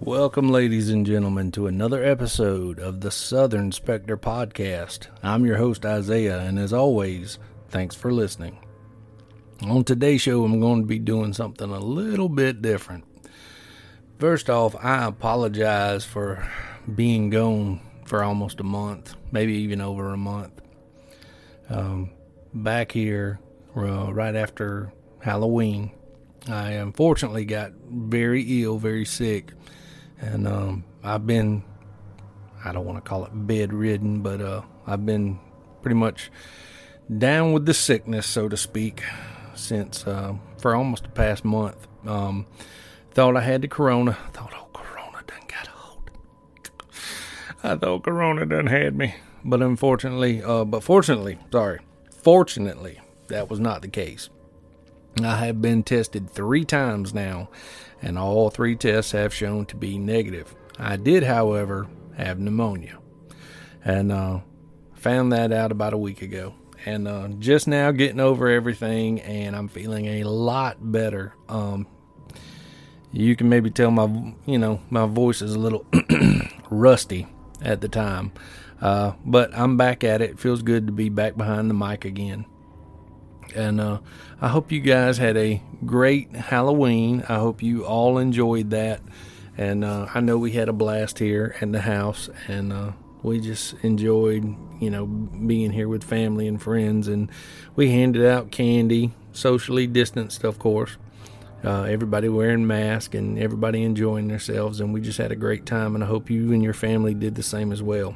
Welcome, ladies and gentlemen, to another episode of the Southern Spectre Podcast. I'm your host, Isaiah, and as always, thanks for listening. On today's show, I'm going to be doing something a little bit different. First off, I apologize for being gone for almost a month, maybe even over a month. Um, back here uh, right after Halloween, I unfortunately got very ill, very sick and um, I've been I don't want to call it bedridden, but uh, I've been pretty much down with the sickness, so to speak, since uh, for almost the past month. Um, thought I had the corona. Thought, oh, corona done got a hold. I thought corona done had me, but unfortunately, uh, but fortunately, sorry, fortunately, that was not the case. I have been tested three times now, and all three tests have shown to be negative. I did, however, have pneumonia, and uh, found that out about a week ago. And uh, just now getting over everything, and I'm feeling a lot better. Um, you can maybe tell my, you know, my voice is a little rusty at the time, uh, but I'm back at it. it. Feels good to be back behind the mic again. And uh, I hope you guys had a great Halloween. I hope you all enjoyed that. And uh, I know we had a blast here in the house, and uh, we just enjoyed, you know, being here with family and friends. And we handed out candy, socially distanced, of course. Uh, everybody wearing masks and everybody enjoying themselves, and we just had a great time. And I hope you and your family did the same as well.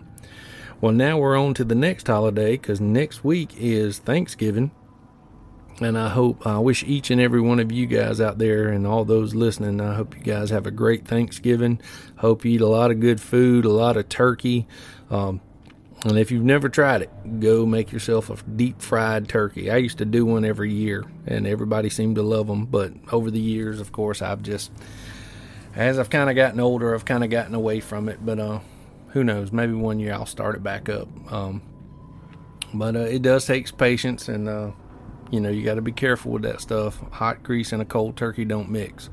Well, now we're on to the next holiday because next week is Thanksgiving and I hope, I wish each and every one of you guys out there and all those listening, I hope you guys have a great Thanksgiving. Hope you eat a lot of good food, a lot of turkey. Um, and if you've never tried it, go make yourself a deep fried turkey. I used to do one every year, and everybody seemed to love them. But over the years, of course, I've just, as I've kind of gotten older, I've kind of gotten away from it. But uh, who knows? Maybe one year I'll start it back up. Um, but uh, it does take patience, and uh, you know, you got to be careful with that stuff. Hot grease and a cold turkey don't mix.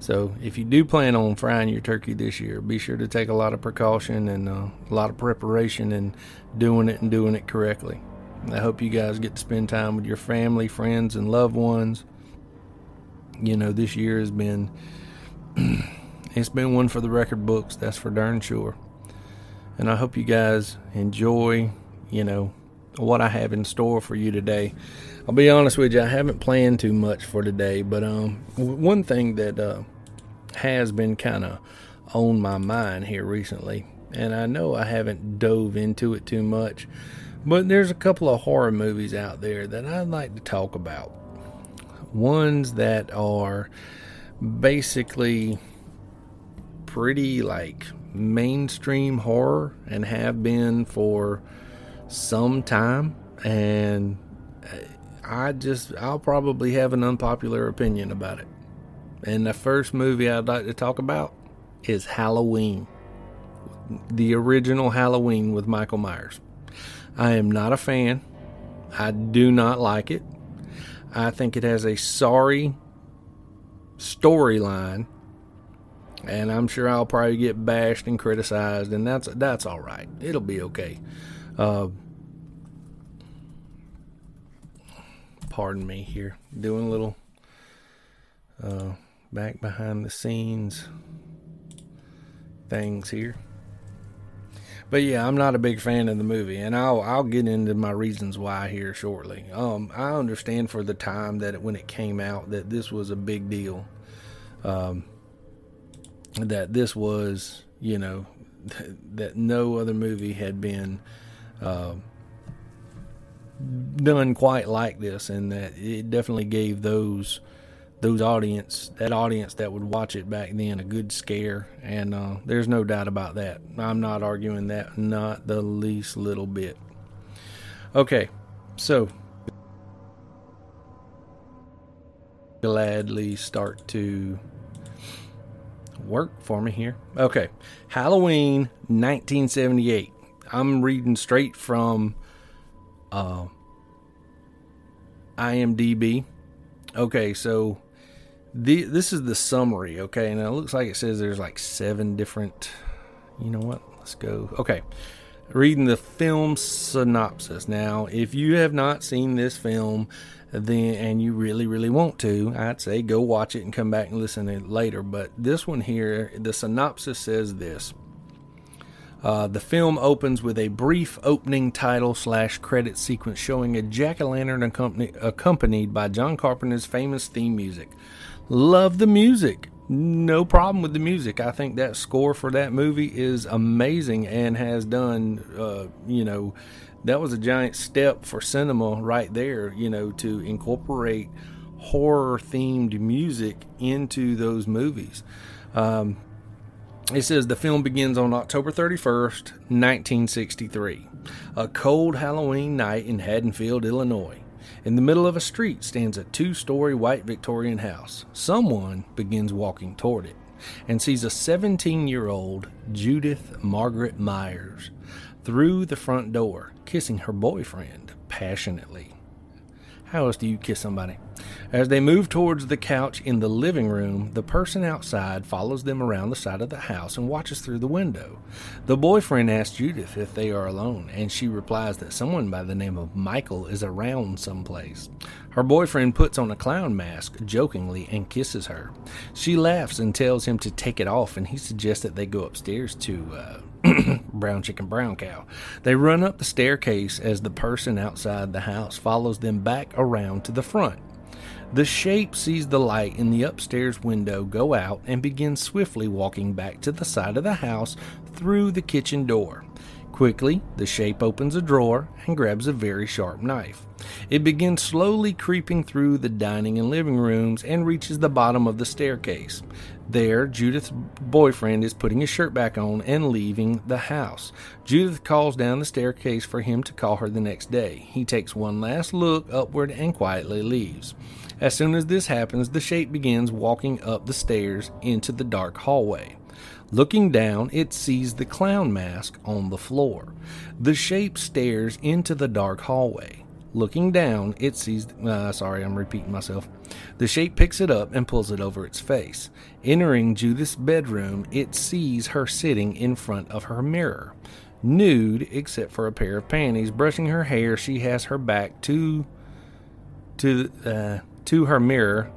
So if you do plan on frying your turkey this year, be sure to take a lot of precaution and uh, a lot of preparation and doing it and doing it correctly. I hope you guys get to spend time with your family, friends, and loved ones. You know, this year has been it's been one for the record books, that's for darn sure. And I hope you guys enjoy, you know, what I have in store for you today. I'll be honest with you, I haven't planned too much for today, but um, one thing that uh, has been kind of on my mind here recently, and I know I haven't dove into it too much, but there's a couple of horror movies out there that I'd like to talk about. Ones that are basically pretty like mainstream horror and have been for some time and I just I'll probably have an unpopular opinion about it. And the first movie I'd like to talk about is Halloween. The original Halloween with Michael Myers. I am not a fan. I do not like it. I think it has a sorry storyline and I'm sure I'll probably get bashed and criticized and that's that's all right. It'll be okay. Uh, pardon me here, doing a little uh, back behind the scenes things here. But yeah, I'm not a big fan of the movie, and I'll I'll get into my reasons why here shortly. Um, I understand for the time that it, when it came out that this was a big deal. Um, that this was, you know, that no other movie had been uh, done quite like this, and that it definitely gave those those audience that audience that would watch it back then a good scare. And uh, there's no doubt about that. I'm not arguing that not the least little bit. Okay so gladly start to work for me here. Okay halloween 1978 i'm reading straight from uh, IMDb. Okay, so the this is the summary, okay? And it looks like it says there's like seven different. You know what? Let's go. Okay, reading the film synopsis. Now, if you have not seen this film, then and you really really want to, I'd say go watch it and come back and listen to it later. But this one here, the synopsis says this. Uh, the film opens with a brief opening title slash credit sequence showing a jack o' lantern accompanied by John Carpenter's famous theme music. Love the music. No problem with the music. I think that score for that movie is amazing and has done, uh, you know, that was a giant step for cinema right there, you know, to incorporate horror themed music into those movies. Um, it says the film begins on October 31st, 1963, a cold Halloween night in Haddonfield, Illinois. In the middle of a street stands a two story white Victorian house. Someone begins walking toward it and sees a 17 year old Judith Margaret Myers through the front door, kissing her boyfriend passionately. How else do you kiss somebody? As they move towards the couch in the living room, the person outside follows them around the side of the house and watches through the window. The boyfriend asks Judith if they are alone, and she replies that someone by the name of Michael is around someplace. Her boyfriend puts on a clown mask jokingly and kisses her. She laughs and tells him to take it off, and he suggests that they go upstairs to uh, brown chicken, brown cow. They run up the staircase as the person outside the house follows them back around to the front. The shape sees the light in the upstairs window go out and begins swiftly walking back to the side of the house through the kitchen door. Quickly, the shape opens a drawer and grabs a very sharp knife. It begins slowly creeping through the dining and living rooms and reaches the bottom of the staircase. There, Judith's boyfriend is putting his shirt back on and leaving the house. Judith calls down the staircase for him to call her the next day. He takes one last look upward and quietly leaves. As soon as this happens, the shape begins walking up the stairs into the dark hallway. Looking down, it sees the clown mask on the floor. The shape stares into the dark hallway. Looking down, it sees. Uh, sorry, I'm repeating myself. The shape picks it up and pulls it over its face. Entering Judith's bedroom, it sees her sitting in front of her mirror. Nude, except for a pair of panties, brushing her hair, she has her back to to uh, to her mirror.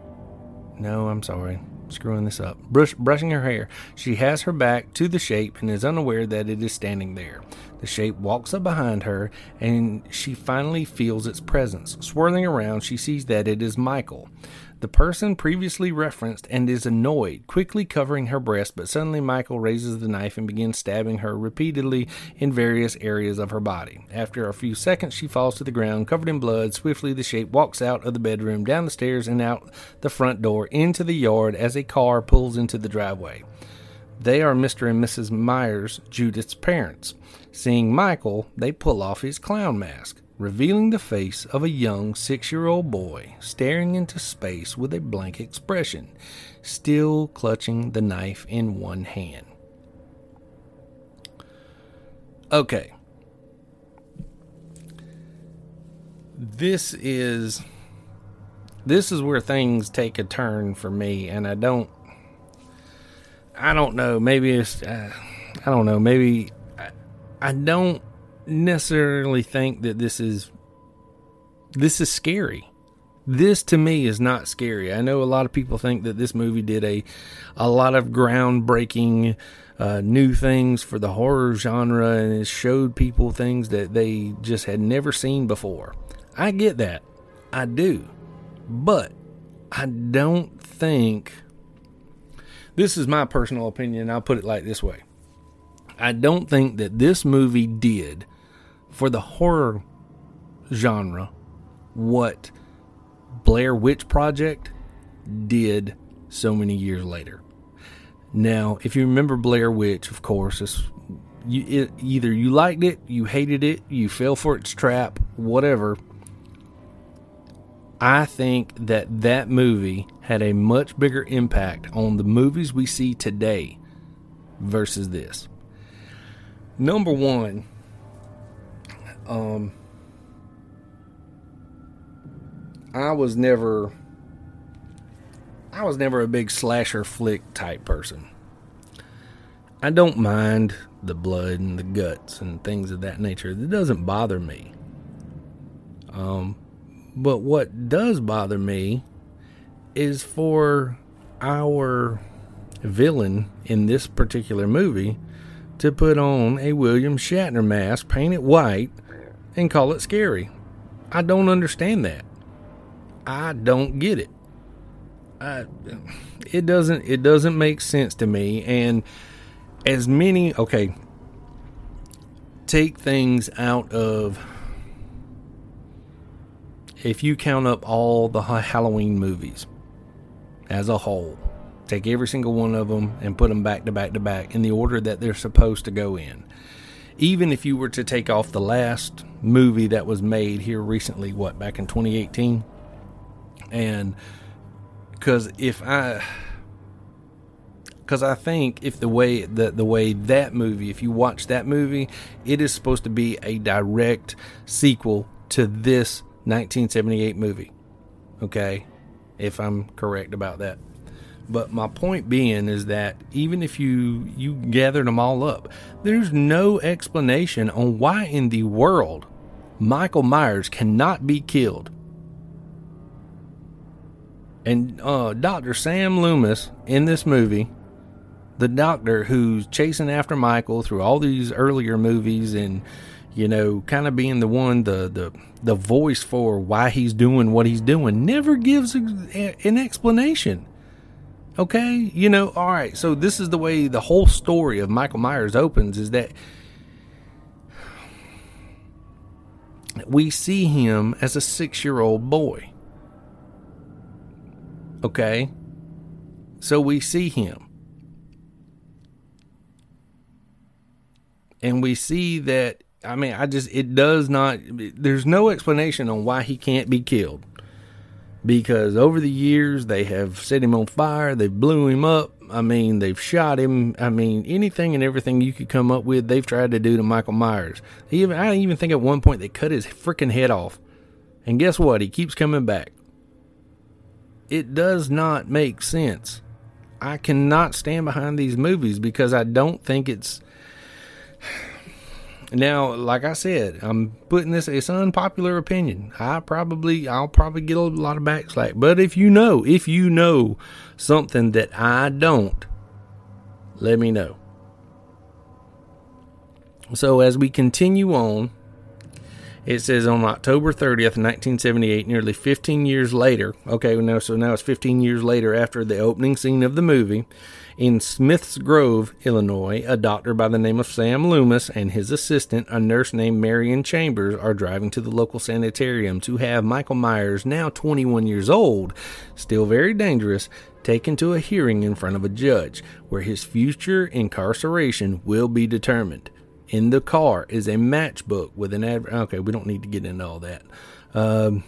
No, I'm sorry screwing this up. Brush, brushing her hair, she has her back to the shape and is unaware that it is standing there. The shape walks up behind her and she finally feels its presence. Swirling around, she sees that it is Michael the person previously referenced and is annoyed, quickly covering her breast, but suddenly Michael raises the knife and begins stabbing her repeatedly in various areas of her body. After a few seconds, she falls to the ground, covered in blood. Swiftly, the shape walks out of the bedroom, down the stairs, and out the front door into the yard as a car pulls into the driveway. They are Mr. and Mrs. Myers, Judith's parents. Seeing Michael, they pull off his clown mask revealing the face of a young six year old boy staring into space with a blank expression, still clutching the knife in one hand. Okay. This is this is where things take a turn for me and I don't I don't know, maybe it's uh, I don't know, maybe I, I don't necessarily think that this is this is scary. This to me is not scary. I know a lot of people think that this movie did a a lot of groundbreaking uh, new things for the horror genre and it showed people things that they just had never seen before. I get that. I do. But I don't think this is my personal opinion. I'll put it like this way. I don't think that this movie did for the horror genre what Blair Witch Project did so many years later. Now, if you remember Blair Witch, of course, it's, you, it, either you liked it, you hated it, you fell for its trap, whatever. I think that that movie had a much bigger impact on the movies we see today versus this. Number one, um, I was never I was never a big slasher flick type person. I don't mind the blood and the guts and things of that nature. It doesn't bother me. Um, but what does bother me is for our villain in this particular movie to put on a William Shatner mask, paint it white, and call it scary. I don't understand that. I don't get it. I, it doesn't it doesn't make sense to me and as many okay take things out of if you count up all the Halloween movies as a whole take every single one of them and put them back to back to back in the order that they're supposed to go in even if you were to take off the last movie that was made here recently what back in 2018 and because if I because I think if the way that the way that movie, if you watch that movie, it is supposed to be a direct sequel to this 1978 movie. Okay, if I'm correct about that. But my point being is that even if you you gathered them all up, there's no explanation on why in the world Michael Myers cannot be killed and uh, Dr. Sam Loomis in this movie, the doctor who's chasing after Michael through all these earlier movies and you know, kind of being the one, the the the voice for why he's doing what he's doing, never gives an explanation. Okay, you know, all right. So this is the way the whole story of Michael Myers opens: is that we see him as a six-year-old boy. Okay? So we see him. And we see that, I mean, I just, it does not, there's no explanation on why he can't be killed. Because over the years, they have set him on fire, they blew him up. I mean, they've shot him. I mean, anything and everything you could come up with, they've tried to do to Michael Myers. Even I even think at one point they cut his freaking head off. And guess what? He keeps coming back it does not make sense. I cannot stand behind these movies because I don't think it's. Now, like I said, I'm putting this. It's an unpopular opinion. I probably, I'll probably get a lot of backslash. But if you know, if you know something that I don't, let me know. So as we continue on, it says on October 30th, 1978, nearly 15 years later. Okay, now so now it's 15 years later after the opening scene of the movie. In Smiths Grove, Illinois, a doctor by the name of Sam Loomis and his assistant, a nurse named Marion Chambers, are driving to the local sanitarium to have Michael Myers, now 21 years old, still very dangerous, taken to a hearing in front of a judge, where his future incarceration will be determined in the car is a matchbook with an ad. Okay, we don't need to get into all that. Um,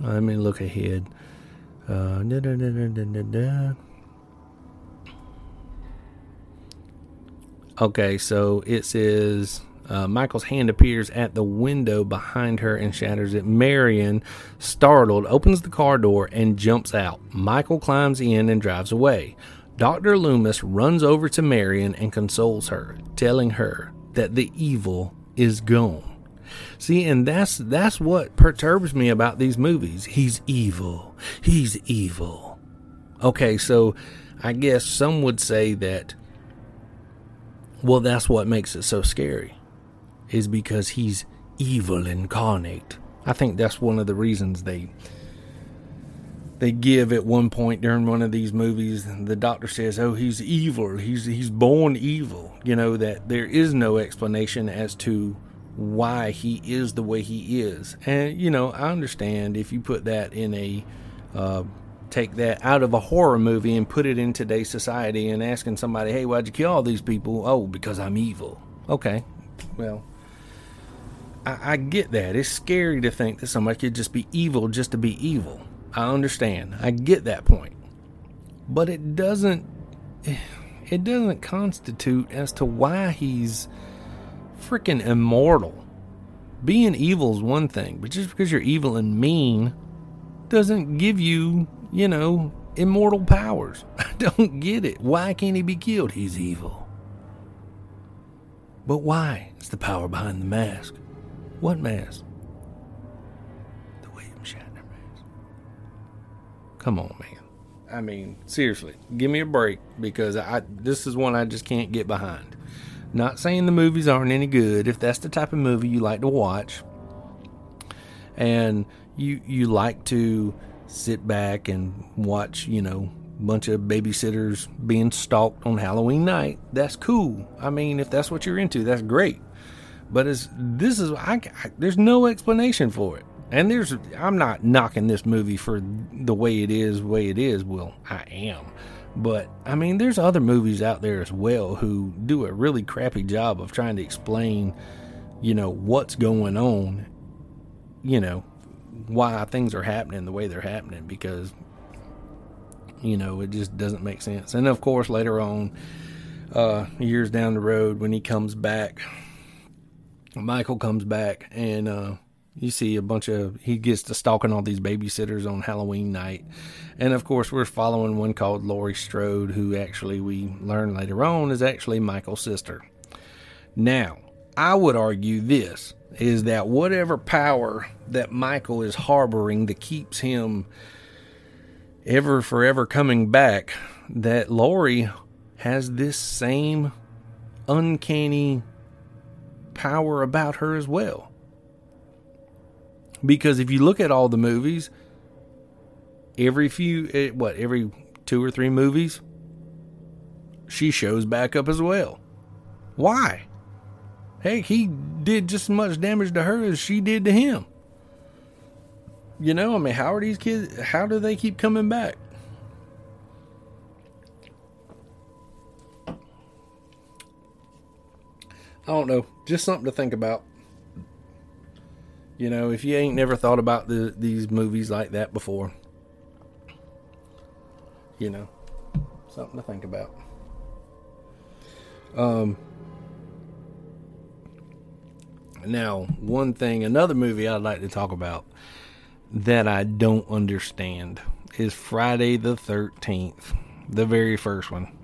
let me look ahead. Uh, da, da, da, okay, so it says uh, Michael's hand appears at the window behind her and shatters it. Marion, startled, opens the car door and jumps out. Michael climbs in and drives away. Dr. Loomis runs over to Marion and consoles her, telling her that the evil is gone. See, and that's that's what perturbs me about these movies. He's evil. He's evil. Okay, so I guess some would say that well, that's what makes it so scary. Is because he's evil incarnate. I think that's one of the reasons they they give at one point during one of these movies the doctor says oh he's evil he's he's born evil you know that there is no explanation as to why he is the way he is and you know i understand if you put that in a uh, take that out of a horror movie and put it in today's society and asking somebody hey why'd you kill all these people oh because i'm evil okay well I, I get that it's scary to think that somebody could just be evil just to be evil I understand. I get that point. But it doesn't it doesn't constitute as to why he's freaking immortal. Being evil is one thing, but just because you're evil and mean doesn't give you, you know, immortal powers. I don't get it. Why can't he be killed? He's evil. But why? It's the power behind the mask. What mask? The William Shatner mask. Come on, man. I mean, seriously, give me a break because I this is one I just can't get behind. Not saying the movies aren't any good. If that's the type of movie you like to watch, and you you like to sit back and watch, you know, bunch of babysitters being stalked on Halloween night, that's cool. I mean, if that's what you're into, that's great. But as this is, I, I, there's no explanation for it. And there's, I'm not knocking this movie for the way it is, way it is. Well, I am. But I mean, there's other movies out there as well who do a really crappy job of trying to explain, you know, what's going on, you know, why things are happening the way they're happening because, you know, it just doesn't make sense. And of course, later on, uh, years down the road, when he comes back, Michael comes back and, uh, you see a bunch of he gets to stalking all these babysitters on Halloween night, and of course we're following one called Laurie Strode, who actually we learn later on is actually Michael's sister. Now, I would argue this is that whatever power that Michael is harboring that keeps him ever forever coming back, that Laurie has this same uncanny power about her as well. Because if you look at all the movies, every few, eh, what, every two or three movies, she shows back up as well. Why? Heck, he did just as much damage to her as she did to him. You know, I mean, how are these kids, how do they keep coming back? I don't know. Just something to think about. You know, if you ain't never thought about the, these movies like that before, you know, something to think about. Um, now, one thing, another movie I'd like to talk about that I don't understand is Friday the 13th, the very first one.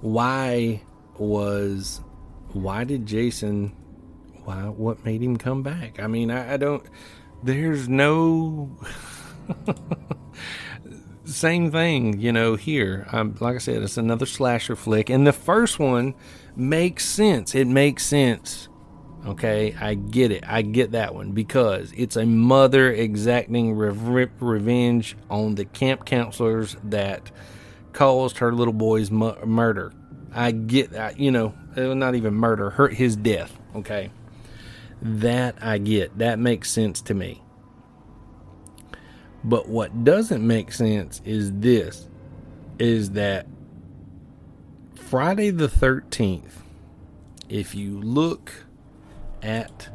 Why was, why did Jason why what made him come back? I mean, I, I don't. There's no. Same thing, you know. Here, um, like I said, it's another slasher flick, and the first one makes sense. It makes sense. Okay, I get it. I get that one because it's a mother exacting re- revenge on the camp counselors that caused her little boy's mu- murder. I get that. You know, uh, not even murder, hurt his death. Okay. That I get. That makes sense to me. But what doesn't make sense is this is that Friday the 13th, if you look at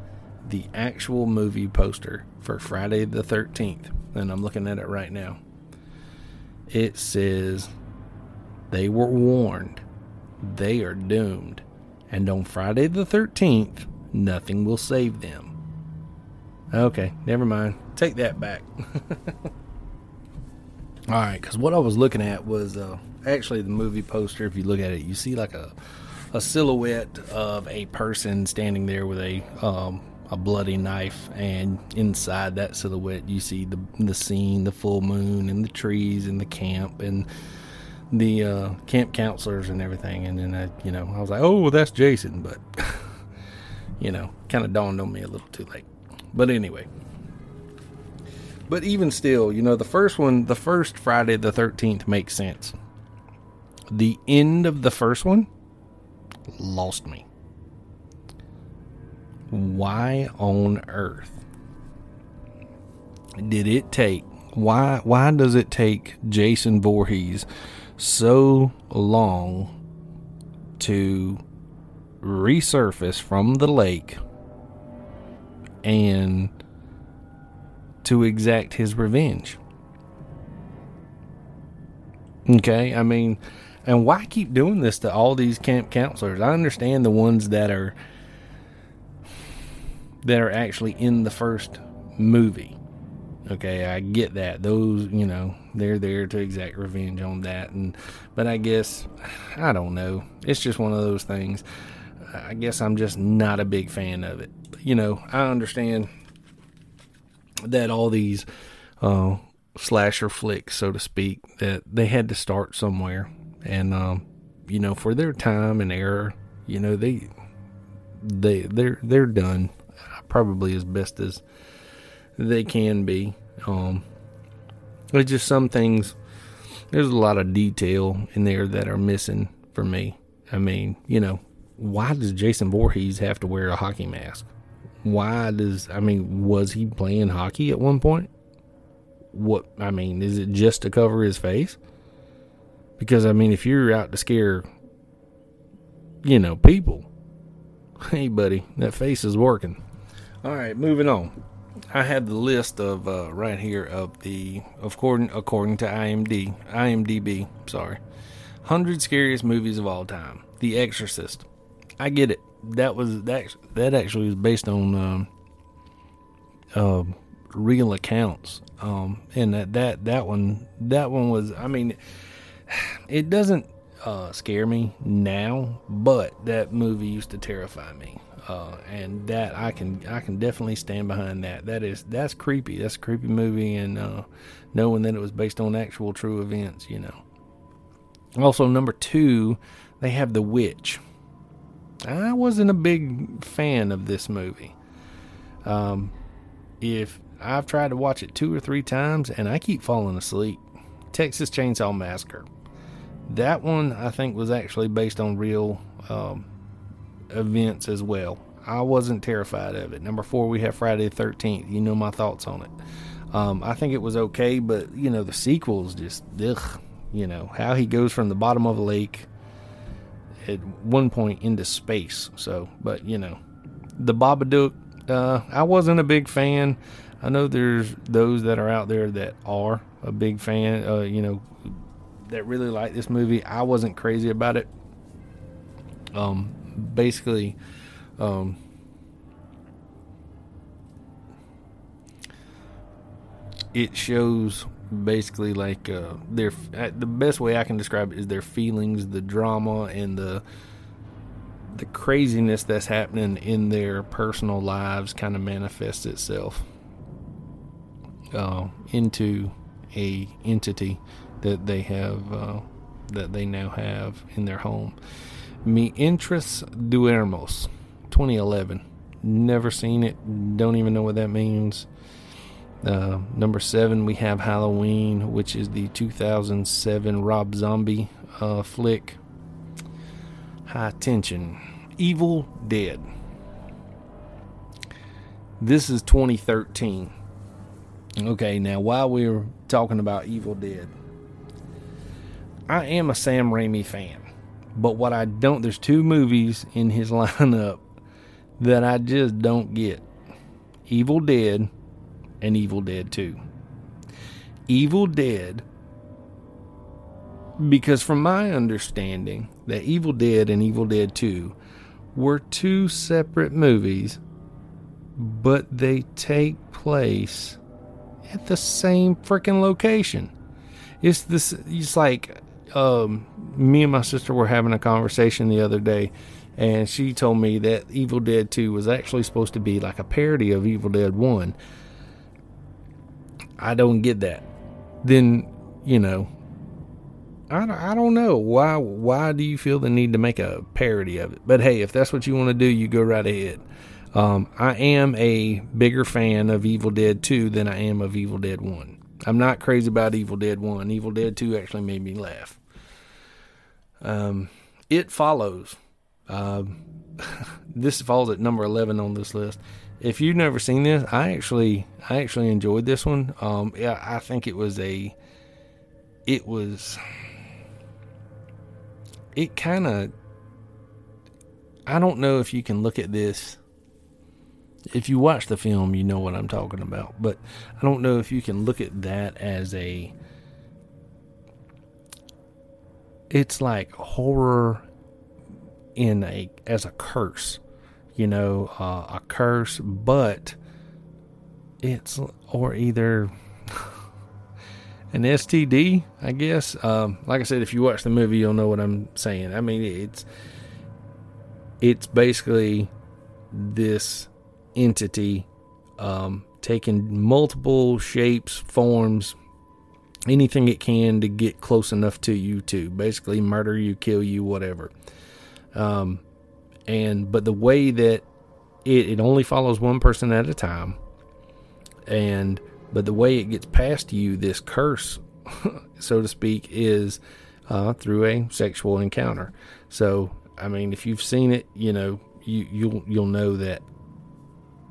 the actual movie poster for Friday the 13th, and I'm looking at it right now, it says they were warned, they are doomed. And on Friday the 13th, nothing will save them. Okay, never mind. Take that back. All right, because what I was looking at was uh, actually the movie poster. If you look at it, you see like a a silhouette of a person standing there with a um, a bloody knife, and inside that silhouette, you see the the scene, the full moon, and the trees, and the camp, and the uh, camp counselors and everything. And then I, you know, I was like, oh, well, that's Jason, but. you know, kind of dawned on me a little too late. But anyway. But even still, you know, the first one, the first Friday the 13th makes sense. The end of the first one lost me. Why on earth did it take why why does it take Jason Voorhees so long to resurface from the lake and to exact his revenge. Okay, I mean, and why keep doing this to all these camp counselors? I understand the ones that are that are actually in the first movie. Okay, I get that. Those, you know, they're there to exact revenge on that. And but I guess I don't know. It's just one of those things. I guess I'm just not a big fan of it. You know, I understand that all these uh, slasher flicks, so to speak, that they had to start somewhere, and um, you know, for their time and era, you know, they they they're they're done probably as best as they can be. Um, there's just some things. There's a lot of detail in there that are missing for me. I mean, you know, why does Jason Voorhees have to wear a hockey mask? Why does I mean, was he playing hockey at one point? What I mean, is it just to cover his face? Because I mean, if you're out to scare, you know, people, hey buddy, that face is working. All right, moving on. I have the list of uh, right here of the according according to IMD IMDb. Sorry, hundred scariest movies of all time. The Exorcist. I get it. That was that that actually was based on um, uh, real accounts. Um, and that that that one that one was. I mean, it doesn't uh, scare me now, but that movie used to terrify me. Uh, and that I can I can definitely stand behind that. That is that's creepy. That's a creepy movie, and uh, knowing that it was based on actual true events, you know. Also, number two, they have The Witch. I wasn't a big fan of this movie. Um, if I've tried to watch it two or three times and I keep falling asleep. Texas Chainsaw Massacre. That one I think was actually based on real um, events as well. I wasn't terrified of it. Number four, we have Friday the Thirteenth. You know my thoughts on it. Um, I think it was okay, but you know the sequels just ugh. You know how he goes from the bottom of a lake at one point into space. So, but you know, the Babadook. Uh, I wasn't a big fan. I know there's those that are out there that are a big fan. Uh, you know, that really like this movie. I wasn't crazy about it. Um, basically, um, it shows basically like uh, their uh, the best way I can describe it is their feelings, the drama, and the the craziness that's happening in their personal lives kind of manifests itself uh, into a entity that they have uh, that they now have in their home. Mi Entras Duermos, 2011. Never seen it. Don't even know what that means. Uh, number seven, we have Halloween, which is the 2007 Rob Zombie uh, flick. High Tension, Evil Dead. This is 2013. Okay, now while we're talking about Evil Dead, I am a Sam Raimi fan, but what I don't, there's two movies in his lineup that I just don't get Evil Dead and Evil Dead 2. Evil Dead, because from my understanding, that Evil Dead and Evil Dead 2 were two separate movies, but they take place at the same freaking location. It's this. It's like um, me and my sister were having a conversation the other day, and she told me that Evil Dead 2 was actually supposed to be like a parody of Evil Dead 1. I don't get that. Then, you know, I I don't know why why do you feel the need to make a parody of it? But hey, if that's what you want to do, you go right ahead. Um, I am a bigger fan of Evil Dead 2 than I am of Evil Dead 1. I'm not crazy about Evil Dead 1. Evil Dead 2 actually made me laugh. Um, it follows. Um, this falls at number 11 on this list. If you've never seen this, I actually I actually enjoyed this one. Um, yeah, I think it was a it was it kind of I don't know if you can look at this if you watch the film, you know what I'm talking about. But I don't know if you can look at that as a. It's like horror in a as a curse, you know, uh, a curse, but it's or either an STD, I guess. Um, like I said, if you watch the movie, you'll know what I'm saying. I mean, it's it's basically this entity um, taking multiple shapes, forms, anything it can to get close enough to you to basically murder you, kill you, whatever. Um, and but the way that it, it only follows one person at a time, and but the way it gets past you, this curse, so to speak, is uh, through a sexual encounter. So I mean, if you've seen it, you know you you'll you'll know that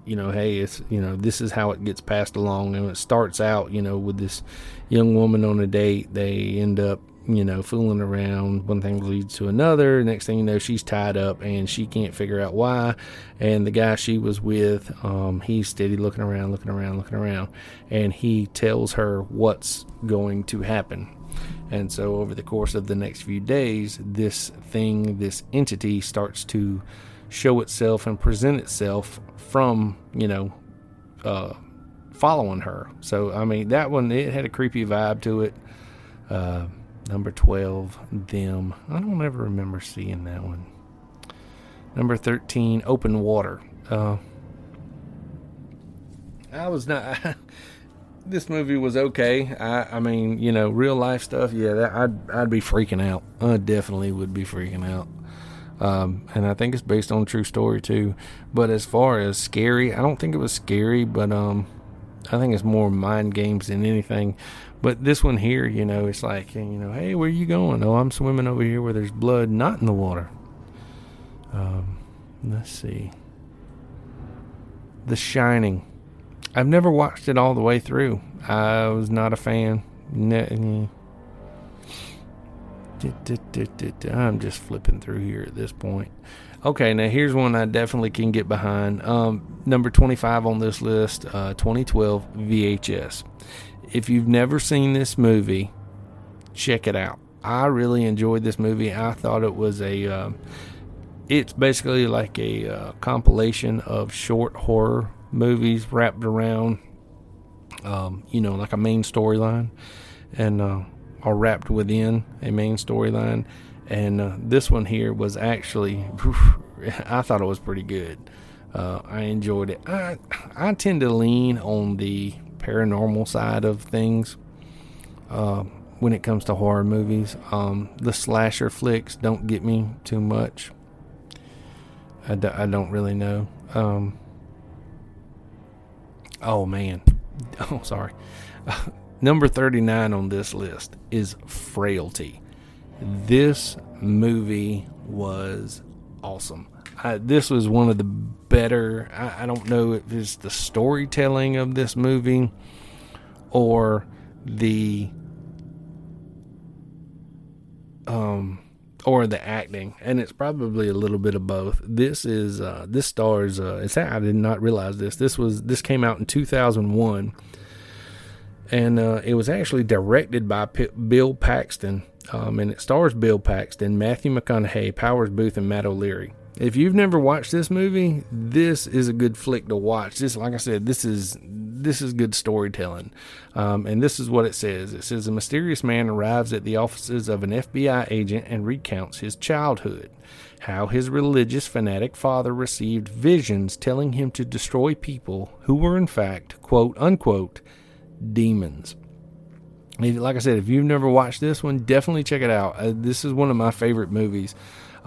you know, hey, it's you know, this is how it gets passed along, and it starts out, you know, with this young woman on a date. They end up, you know, fooling around. One thing leads to another. Next thing you know, she's tied up, and she can't figure out why. And the guy she was with, um, he's steady looking around, looking around, looking around, and he tells her what's going to happen. And so, over the course of the next few days, this thing, this entity starts to show itself and present itself from you know uh, following her. So I mean that one it had a creepy vibe to it. Uh, number twelve, them. I don't ever remember seeing that one. Number thirteen, open water. Uh, I was not. this movie was okay. I, I mean, you know, real life stuff. Yeah, that, I'd I'd be freaking out. I definitely would be freaking out. Um, and I think it's based on true story too. But as far as scary, I don't think it was scary, but um, I think it's more mind games than anything. But this one here, you know, it's like, you know, hey, where are you going? Oh, I'm swimming over here where there's blood not in the water. Um, let's see. The Shining. I've never watched it all the way through. I was not a fan. I'm just flipping through here at this point. Okay, now here's one I definitely can get behind. Um, number 25 on this list, uh, 2012 VHS. If you've never seen this movie, check it out. I really enjoyed this movie. I thought it was a. Uh, it's basically like a uh, compilation of short horror movies wrapped around, um, you know, like a main storyline, and uh, are wrapped within a main storyline. And uh, this one here was actually, I thought it was pretty good. Uh, I enjoyed it. I I tend to lean on the paranormal side of things uh, when it comes to horror movies. Um, the slasher flicks don't get me too much. I d- I don't really know. Um, oh man, oh sorry. Number 39 on this list is Frailty. This movie was awesome. I, this was one of the better. I, I don't know if it's the storytelling of this movie or the um or the acting, and it's probably a little bit of both. This is uh, this stars. Uh, it's I did not realize this. This was this came out in 2001 and uh, it was actually directed by P- Bill Paxton, um, and it stars Bill Paxton, Matthew McConaughey, Powers Boothe, and Matt O'Leary. If you've never watched this movie, this is a good flick to watch. This, like I said, this is this is good storytelling, um, and this is what it says. It says a mysterious man arrives at the offices of an FBI agent and recounts his childhood, how his religious fanatic father received visions telling him to destroy people who were in fact quote unquote Demons. Like I said, if you've never watched this one, definitely check it out. Uh, this is one of my favorite movies.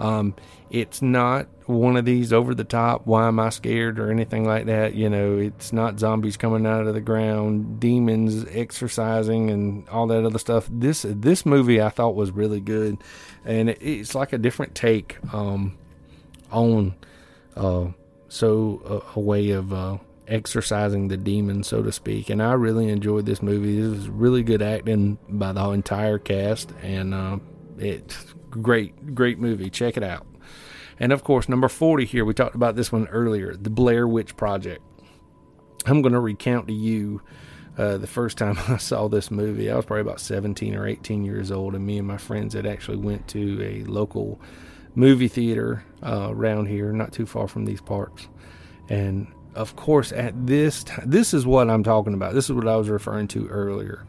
Um, it's not one of these over the top, why am I scared or anything like that. You know, it's not zombies coming out of the ground, demons exercising and all that other stuff. This this movie I thought was really good, and it, it's like a different take um, on uh, so a, a way of uh, exorcising the demon, so to speak. And I really enjoyed this movie. This was really good acting by the entire cast, and uh, it's great, great movie. Check it out. And of course, number 40 here, we talked about this one earlier The Blair Witch Project. I'm going to recount to you uh, the first time I saw this movie. I was probably about 17 or 18 years old, and me and my friends had actually went to a local movie theater uh, around here, not too far from these parks. And of course, at this time, this is what I'm talking about. This is what I was referring to earlier.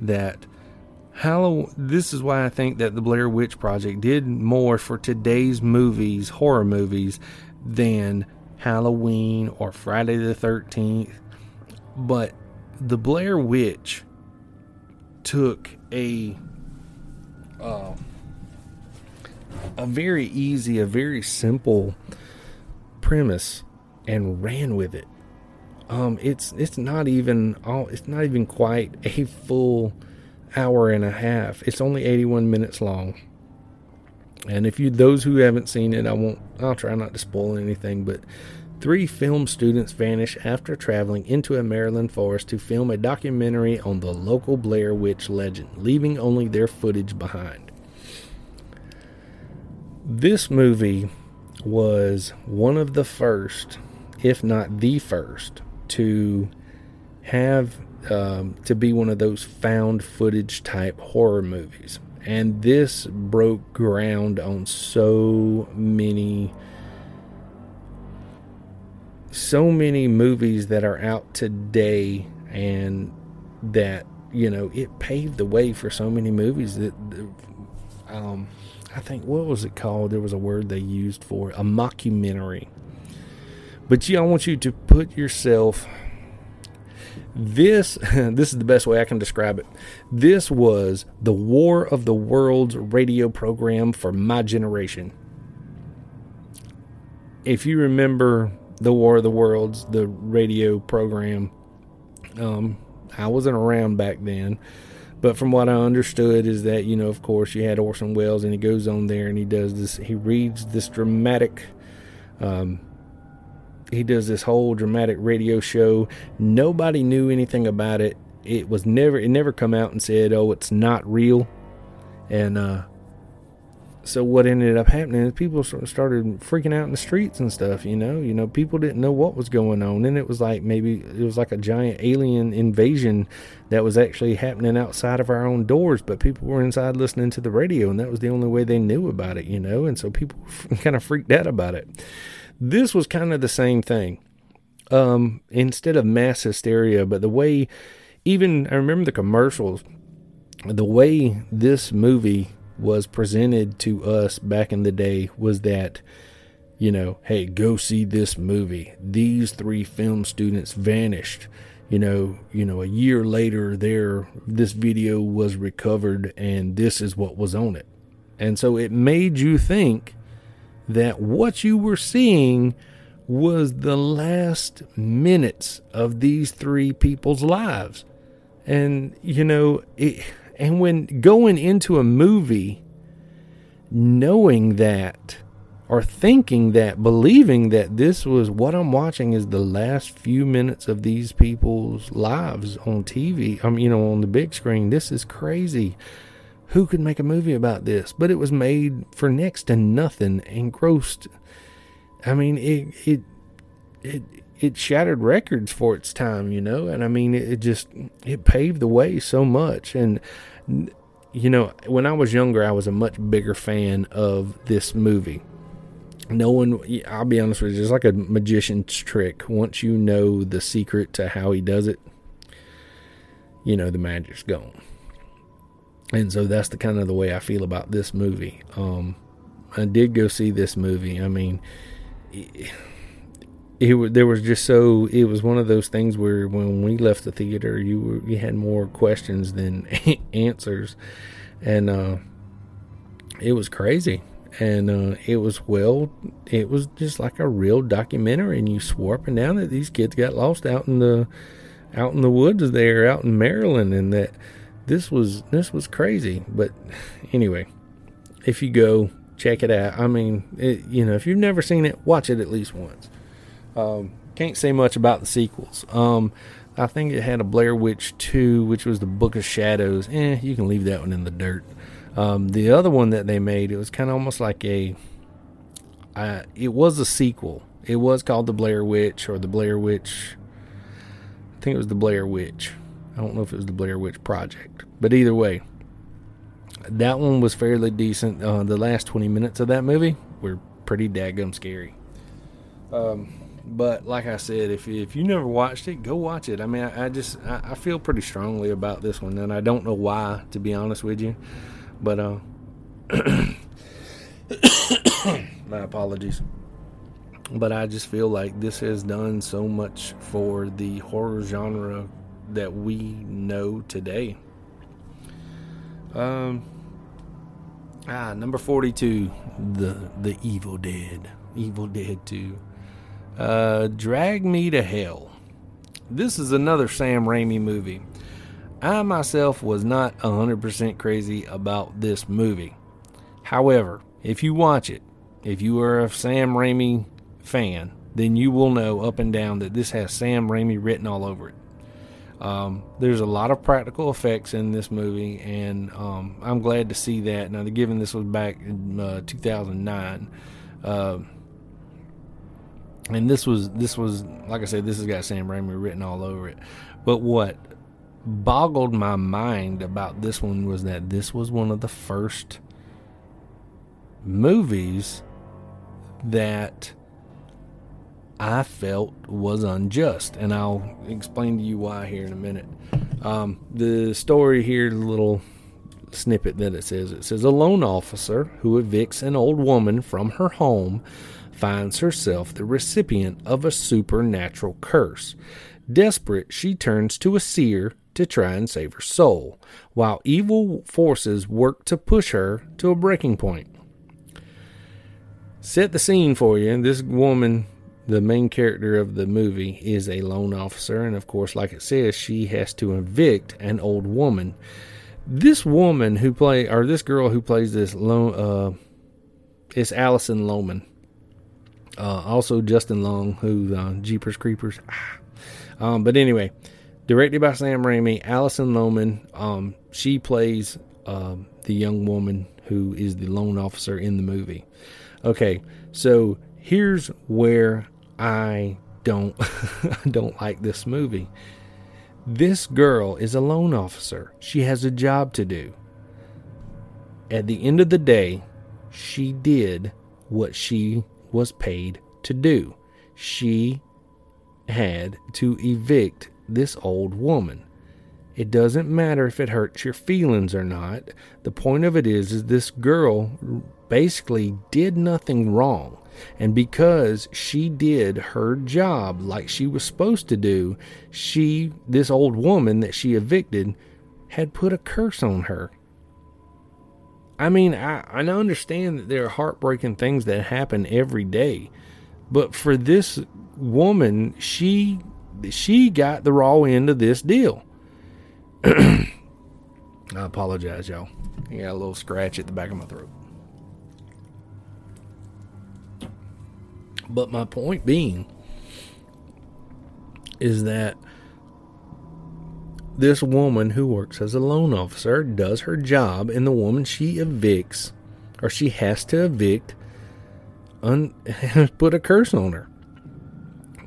That Halloween. This is why I think that the Blair Witch Project did more for today's movies, horror movies, than Halloween or Friday the 13th. But the Blair Witch took a uh, a very easy, a very simple premise and ran with it. Um, it's it's not even all. It's not even quite a full hour and a half. It's only 81 minutes long. And if you those who haven't seen it, I won't. I'll try not to spoil anything. But three film students vanish after traveling into a Maryland forest to film a documentary on the local Blair Witch legend, leaving only their footage behind. This movie was one of the first, if not the first, to have um, to be one of those found footage type horror movies. And this broke ground on so many so many movies that are out today and that you know it paved the way for so many movies that um I think what was it called there was a word they used for a mockumentary but yeah I want you to put yourself this this is the best way I can describe it. This was the War of the Worlds radio program for my generation. If you remember the War of the Worlds, the radio program, um, I wasn't around back then, but from what I understood is that you know, of course, you had Orson Welles, and he goes on there and he does this. He reads this dramatic. Um, he does this whole dramatic radio show. Nobody knew anything about it. It was never it never come out and said, "Oh, it's not real." And uh so what ended up happening is people started freaking out in the streets and stuff, you know. You know, people didn't know what was going on and it was like maybe it was like a giant alien invasion that was actually happening outside of our own doors, but people were inside listening to the radio and that was the only way they knew about it, you know. And so people kind of freaked out about it. This was kind of the same thing. Um, instead of mass hysteria, but the way, even I remember the commercials, the way this movie was presented to us back in the day was that, you know, hey, go see this movie. These three film students vanished. You know, you know, a year later, there this video was recovered, and this is what was on it. And so it made you think that what you were seeing was the last minutes of these three people's lives. And, you know, it, and when going into a movie, knowing that, or thinking that, believing that this was what I'm watching is the last few minutes of these people's lives on TV, I um, mean, you know, on the big screen, this is crazy who could make a movie about this? But it was made for next to nothing and grossed. I mean, it it it it shattered records for its time, you know, and I mean, it, it just it paved the way so much. And you know, when I was younger, I was a much bigger fan of this movie. No one, I'll be honest with you, it's like a magician's trick. Once you know the secret to how he does it, you know the magic's gone and so that's the kind of the way I feel about this movie. Um, I did go see this movie. I mean, it, it, there was just so it was one of those things where when we left the theater, you were, you had more questions than answers, and uh, it was crazy. And uh, it was well, it was just like a real documentary, and you swore up and down that these kids got lost out in the out in the woods there, out in Maryland, and that this was this was crazy. But anyway, if you go check it out, I mean, it, you know, if you've never seen it, watch it at least once. Um, can't say much about the sequels. Um, I think it had a Blair Witch 2, which was the Book of Shadows. Eh, you can leave that one in the dirt. Um, the other one that they made, it was kind of almost like a. Uh, it was a sequel. It was called the Blair Witch or the Blair Witch. I think it was the Blair Witch. I don't know if it was the Blair Witch Project, but either way, that one was fairly decent. Uh, the last 20 minutes of that movie were pretty daggum scary. Um, but like I said, if if you never watched it, go watch it. I mean, I, I just I, I, feel pretty strongly about this one, and I don't know why, to be honest with you. But uh, my apologies. But I just feel like this has done so much for the horror genre that we know today. Um. Ah, number forty-two, the the Evil Dead, Evil Dead Two. Uh, Drag Me to Hell. This is another Sam Raimi movie. I myself was not 100% crazy about this movie. However, if you watch it, if you are a Sam Raimi fan, then you will know up and down that this has Sam Raimi written all over it. Um, there's a lot of practical effects in this movie, and um, I'm glad to see that. Now, given this was back in uh, 2009, uh, and this was this was like I said, this has got Sam Raimi written all over it. But what boggled my mind about this one was that this was one of the first movies that I felt was unjust, and I'll explain to you why here in a minute. Um, the story here, the little snippet that it says, it says a loan officer who evicts an old woman from her home finds herself the recipient of a supernatural curse. Desperate, she turns to a seer to try and save her soul, while evil forces work to push her to a breaking point. Set the scene for you. This woman, the main character of the movie, is a loan officer, and of course, like it says, she has to evict an old woman. This woman who play, or this girl who plays this loan, uh, it's Alison Lohman. Uh, also, Justin Long, who's uh, Jeepers Creepers. Ah. Um, but anyway, directed by Sam Raimi, Alison Lohman. Um, she plays um, the young woman who is the loan officer in the movie. Okay, so here's where I don't don't like this movie. This girl is a loan officer. She has a job to do. At the end of the day, she did what she was paid to do. She had to evict this old woman. It doesn't matter if it hurts your feelings or not. The point of it is is this girl basically did nothing wrong. And because she did her job like she was supposed to do, she this old woman that she evicted had put a curse on her. I mean, I, I understand that there are heartbreaking things that happen every day, but for this woman, she she got the raw end of this deal. I apologize, y'all. I got a little scratch at the back of my throat. But my point being is that this woman who works as a loan officer does her job, and the woman she evicts, or she has to evict, un- put a curse on her.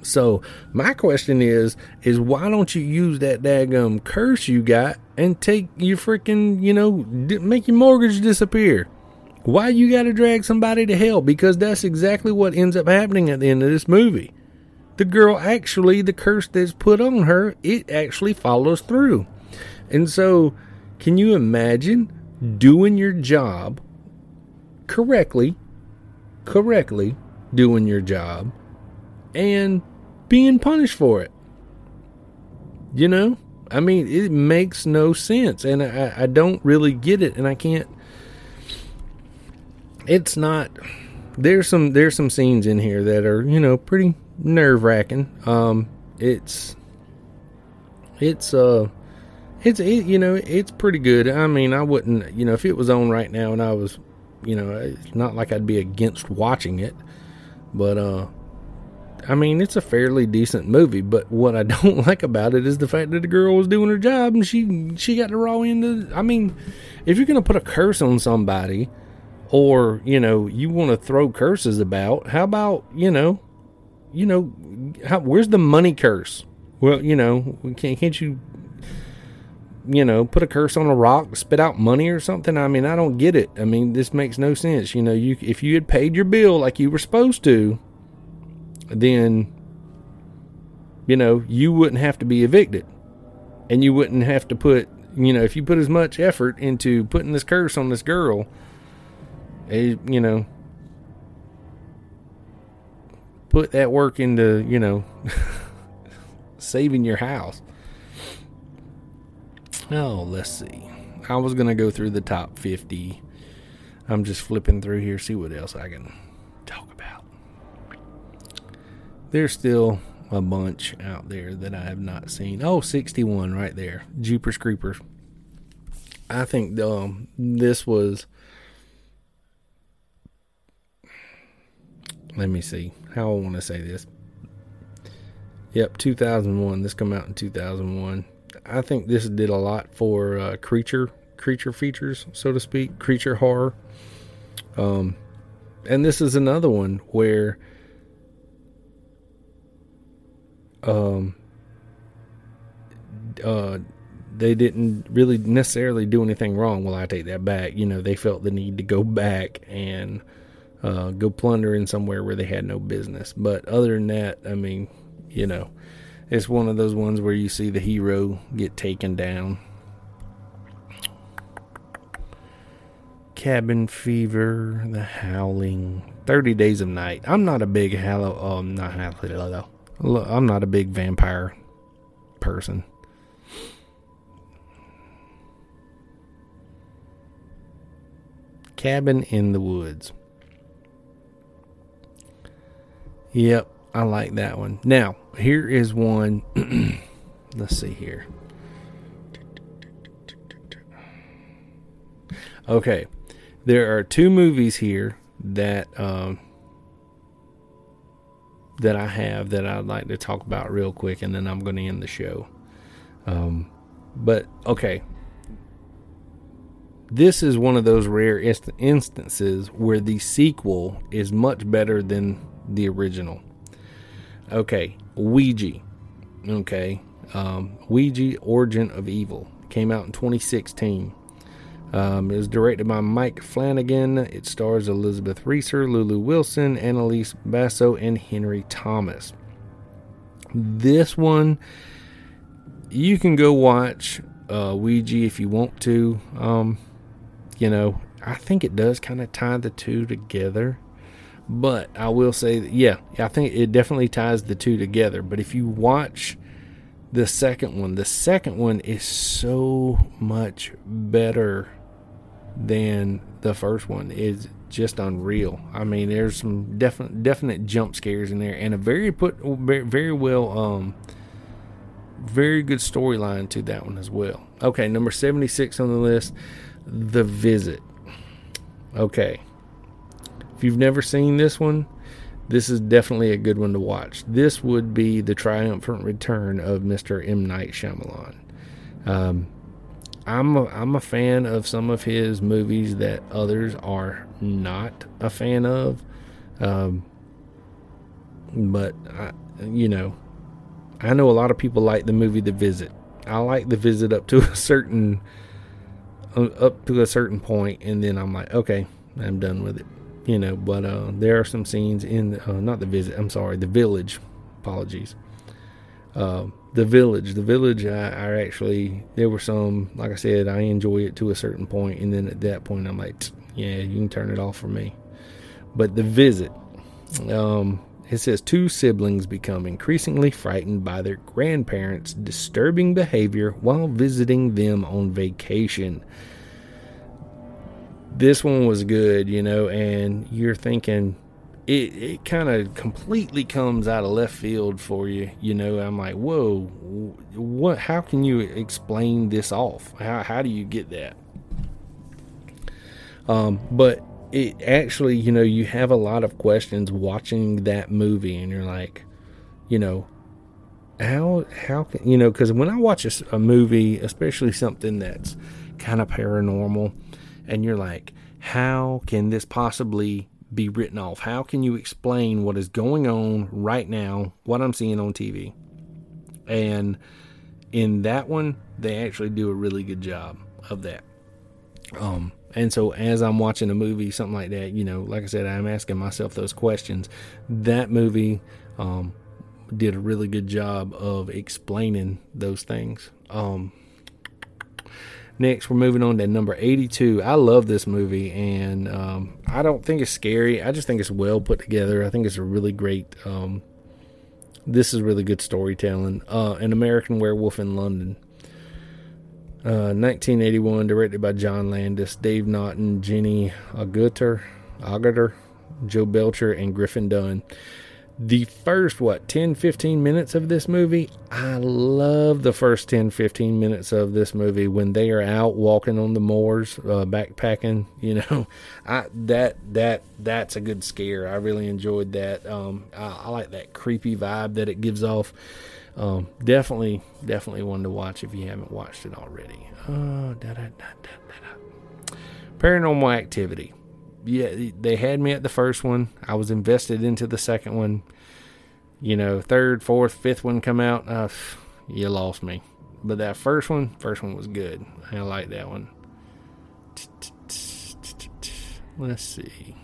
So my question is, is why don't you use that daggum curse you got and take your freaking, you know, make your mortgage disappear? Why you got to drag somebody to hell? Because that's exactly what ends up happening at the end of this movie the girl actually, the curse that's put on her, it actually follows through. And so, can you imagine doing your job correctly, correctly doing your job, and being punished for it? You know? I mean, it makes no sense, and I, I don't really get it, and I can't. It's not. There's some there's some scenes in here that are you know pretty nerve wracking. Um, it's it's uh it's it, you know it's pretty good. I mean, I wouldn't you know if it was on right now and I was you know it's not like I'd be against watching it, but uh. I mean, it's a fairly decent movie, but what I don't like about it is the fact that the girl was doing her job and she she got the raw end. Of, I mean, if you're gonna put a curse on somebody, or you know you want to throw curses about, how about you know you know, how, where's the money curse? Well, you know, can't, can't you, you know, put a curse on a rock, spit out money or something? I mean, I don't get it. I mean, this makes no sense. You know, you if you had paid your bill like you were supposed to, then you know, you wouldn't have to be evicted. And you wouldn't have to put, you know, if you put as much effort into putting this curse on this girl, you know, put that work into, you know, saving your house. Oh, let's see. I was going to go through the top 50. I'm just flipping through here, see what else I can talk about. There's still a bunch out there that I have not seen. Oh, 61 right there. Jeepers Creepers. I think um, this was. Let me see how I want to say this. Yep, 2001. This come out in 2001. I think this did a lot for uh, creature creature features, so to speak, creature horror. Um, and this is another one where um, uh, they didn't really necessarily do anything wrong. Well, I take that back. You know, they felt the need to go back and uh, go plundering somewhere where they had no business. But other than that, I mean, you know, it's one of those ones where you see the hero get taken down. Cabin Fever, The Howling, 30 Days of Night. I'm not a big Hallow, um, not Hallow, I'm not a big vampire person. Cabin in the Woods. Yep, I like that one. Now, here is one. let's see here. Okay, there are two movies here that um, that I have that I'd like to talk about real quick, and then I'm going to end the show. Um, but okay, this is one of those rare inst- instances where the sequel is much better than the original. Okay, Ouija. Okay, um, Ouija Origin of Evil came out in 2016. Um, it was directed by Mike Flanagan. It stars Elizabeth Reaser, Lulu Wilson, Annalise Basso, and Henry Thomas. This one, you can go watch uh, Ouija if you want to. Um, you know, I think it does kind of tie the two together. But I will say, that, yeah, I think it definitely ties the two together. But if you watch the second one, the second one is so much better than the first one. It's just unreal. I mean, there's some definite definite jump scares in there, and a very put very well um very good storyline to that one as well. Okay, number 76 on the list, The Visit. Okay. You've never seen this one, this is definitely a good one to watch. This would be the triumphant return of Mr. M. Night Shyamalan. Um, I'm a, I'm a fan of some of his movies that others are not a fan of. Um, but I, you know, I know a lot of people like the movie The Visit. I like The Visit up to a certain uh, up to a certain point, and then I'm like, okay, I'm done with it. You know, but uh, there are some scenes in uh, not The Visit. I'm sorry, The Village. Apologies. Uh, the village the village I, I, actually there were some like i said i enjoy it to a certain point and then at that point i'm like yeah you can turn it off for me but the visit um, it says two siblings become increasingly frightened by their grandparents disturbing behavior while visiting them on vacation this one was good you know and you're thinking it, it kind of completely comes out of left field for you. You know, I'm like, whoa, what? How can you explain this off? How how do you get that? Um, but it actually, you know, you have a lot of questions watching that movie, and you're like, you know, how how can you know? Because when I watch a, a movie, especially something that's kind of paranormal, and you're like, how can this possibly be written off? How can you explain what is going on right now, what I'm seeing on TV? And in that one, they actually do a really good job of that. Um, and so as I'm watching a movie, something like that, you know, like I said, I'm asking myself those questions. That movie um, did a really good job of explaining those things. Um, next, we're moving on to number 82. I love this movie, and um, I don't think it's scary. I just think it's well put together. I think it's a really great. Um, this is really good storytelling. Uh, An American Werewolf in London. Uh, 1981, directed by John Landis, Dave Naughton, Jenny Agutter, Agutter, Joe Belcher, and Griffin Dunne the first what 10 15 minutes of this movie? I love the first 10 15 minutes of this movie when they are out walking on the moors uh, backpacking you know? I that that that's a good scare. I really enjoyed that. Um, I, I, like that creepy vibe that it gives off. Um, definitely definitely one to watch if you haven't watched it already. Uh, da, da, da, paranormal activity yeah, they had me at the first one. I was invested into the second one. You know, third, fourth, fifth one come out, uh, you lost me. But that first one, first one was good. I like that one. Let's see.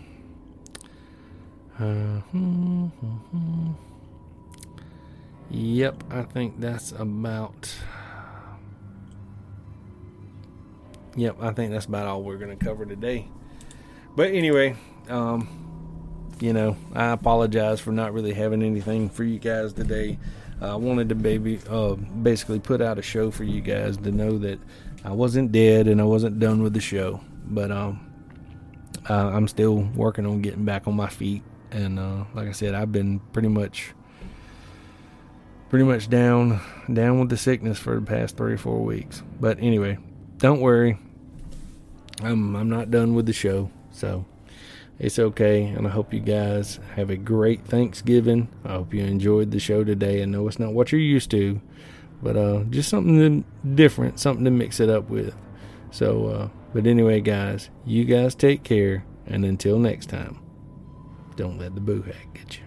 Uh, hmm, hmm, hmm. Yep, I think that's about. Yep, I think that's about all we're going to cover today. But anyway, um, you know, I apologize for not really having anything for you guys today. I wanted to baby, uh, basically put out a show for you guys to know that I wasn't dead and I wasn't done with the show. But um, uh, I'm still working on getting back on my feet. And uh, like I said, I've been pretty much, pretty much down, down with the sickness for the past three or four weeks. But anyway, don't worry. I'm I'm not done with the show. So it's okay. And I hope you guys have a great Thanksgiving. I hope you enjoyed the show today. I know it's not what you're used to, but uh, just something different, something to mix it up with. So, uh, but anyway, guys, you guys take care. And until next time, don't let the boo hag get you.